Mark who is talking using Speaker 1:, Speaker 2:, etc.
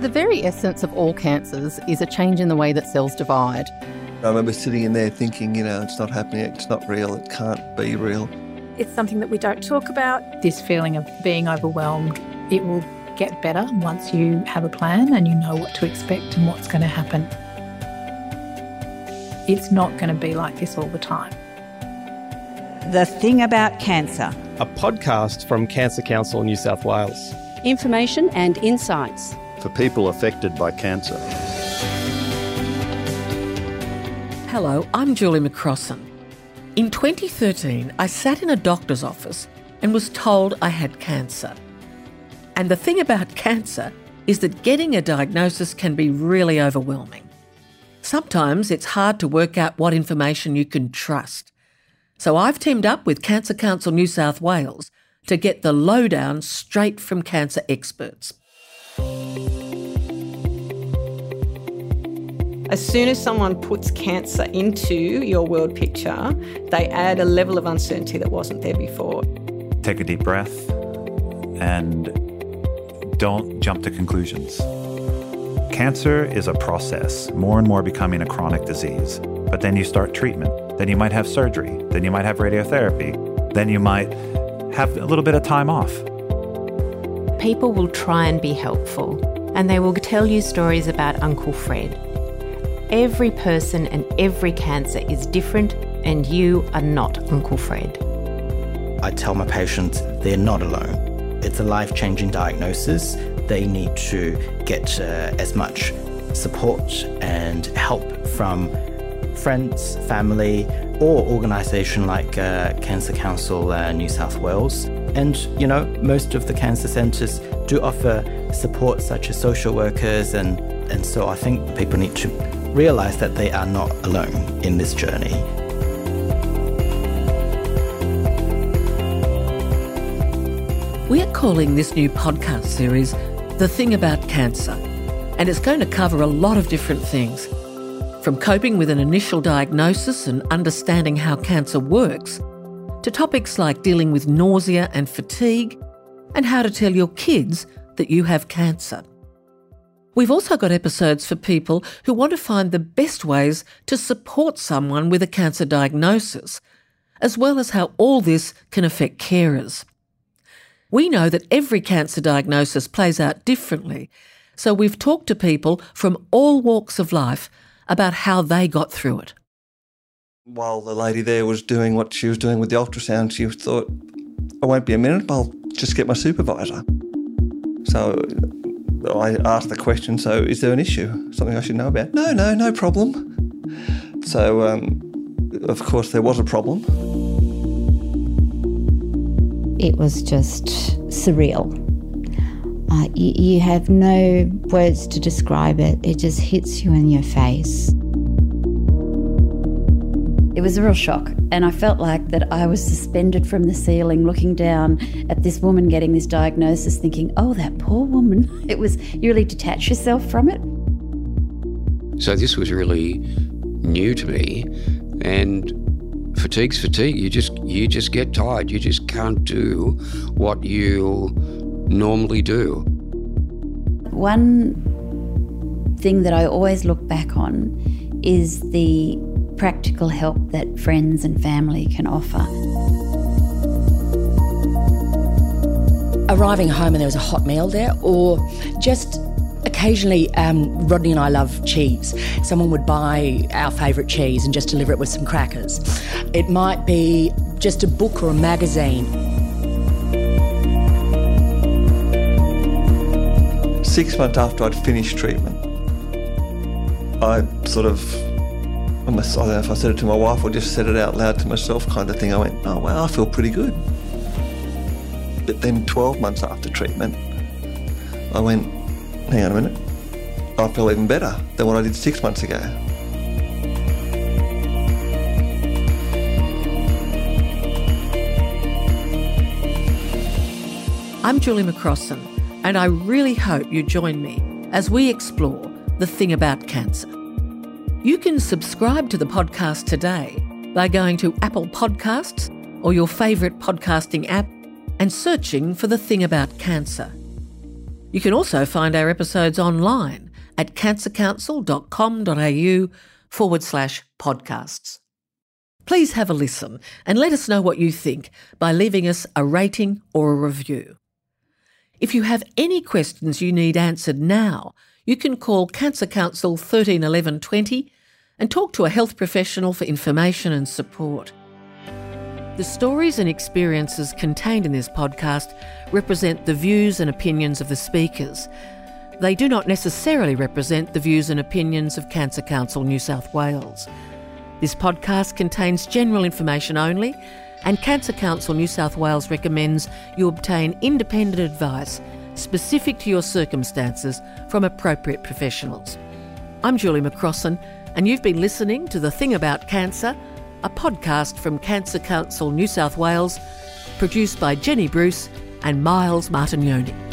Speaker 1: The very essence of all cancers is a change in the way that cells divide.
Speaker 2: I remember sitting in there thinking, you know, it's not happening, it's not real, it can't be real.
Speaker 3: It's something that we don't talk about.
Speaker 4: This feeling of being overwhelmed, it will get better once you have a plan and you know what to expect and what's going to happen. It's not going to be like this all the time.
Speaker 5: The Thing About Cancer,
Speaker 6: a podcast from Cancer Council New South Wales.
Speaker 7: Information and insights
Speaker 8: for people affected by cancer.
Speaker 9: Hello, I'm Julie McCrossan. In 2013, I sat in a doctor's office and was told I had cancer. And the thing about cancer is that getting a diagnosis can be really overwhelming. Sometimes it's hard to work out what information you can trust. So I've teamed up with Cancer Council New South Wales to get the lowdown straight from cancer experts.
Speaker 10: As soon as someone puts cancer into your world picture, they add a level of uncertainty that wasn't there before.
Speaker 11: Take a deep breath and don't jump to conclusions. Cancer is a process, more and more becoming a chronic disease. But then you start treatment. Then you might have surgery. Then you might have radiotherapy. Then you might have a little bit of time off.
Speaker 12: People will try and be helpful, and they will tell you stories about Uncle Fred Every person and every cancer is different, and you are not Uncle Fred.
Speaker 13: I tell my patients they're not alone. It's a life changing diagnosis. They need to get uh, as much support and help from friends, family, or organisation like uh, Cancer Council uh, New South Wales. And, you know, most of the cancer centres do offer support such as social workers, and, and so I think people need to realize that they are not alone in this journey.
Speaker 9: We're calling this new podcast series The Thing About Cancer, and it's going to cover a lot of different things. From coping with an initial diagnosis and understanding how cancer works, to topics like dealing with nausea and fatigue, and how to tell your kids that you have cancer. We've also got episodes for people who want to find the best ways to support someone with a cancer diagnosis, as well as how all this can affect carers. We know that every cancer diagnosis plays out differently, so we've talked to people from all walks of life about how they got through it.
Speaker 2: While the lady there was doing what she was doing with the ultrasound, she thought, I won't be a minute, I'll just get my supervisor. So I asked the question, so is there an issue? Something I should know about? No, no, no problem. So, um, of course, there was a problem.
Speaker 14: It was just surreal. Uh, you, you have no words to describe it, it just hits you in your face.
Speaker 15: It was a real shock, and I felt like that I was suspended from the ceiling, looking down at this woman getting this diagnosis, thinking, "Oh, that poor woman." It was you really detach yourself from it.
Speaker 16: So this was really new to me, and fatigue's fatigue. You just you just get tired. You just can't do what you normally do.
Speaker 15: One thing that I always look back on is the practical help that friends and family can offer.
Speaker 17: Arriving home and there was a hot meal there, or just occasionally, um, Rodney and I love cheese. Someone would buy our favourite cheese and just deliver it with some crackers. It might be just a book or a magazine.
Speaker 2: Six months after I'd finished treatment, I sort of I don't know if I said it to my wife or just said it out loud to myself, kind of thing. I went, oh, wow, I feel pretty good. But then 12 months after treatment, I went, hang on a minute, I feel even better than what I did six months ago.
Speaker 9: I'm Julie McCrossan, and I really hope you join me as we explore the thing about cancer. You can subscribe to the podcast today by going to Apple Podcasts or your favourite podcasting app and searching for the thing about cancer. You can also find our episodes online at cancercouncil.com.au forward slash podcasts. Please have a listen and let us know what you think by leaving us a rating or a review. If you have any questions you need answered now, you can call Cancer Council 13 11 20 and talk to a health professional for information and support. The stories and experiences contained in this podcast represent the views and opinions of the speakers. They do not necessarily represent the views and opinions of Cancer Council New South Wales. This podcast contains general information only, and Cancer Council New South Wales recommends you obtain independent advice specific to your circumstances from appropriate professionals. I'm Julie McCrossan, and you've been listening to The Thing About Cancer, a podcast from Cancer Council New South Wales, produced by Jenny Bruce and Miles Martignoni.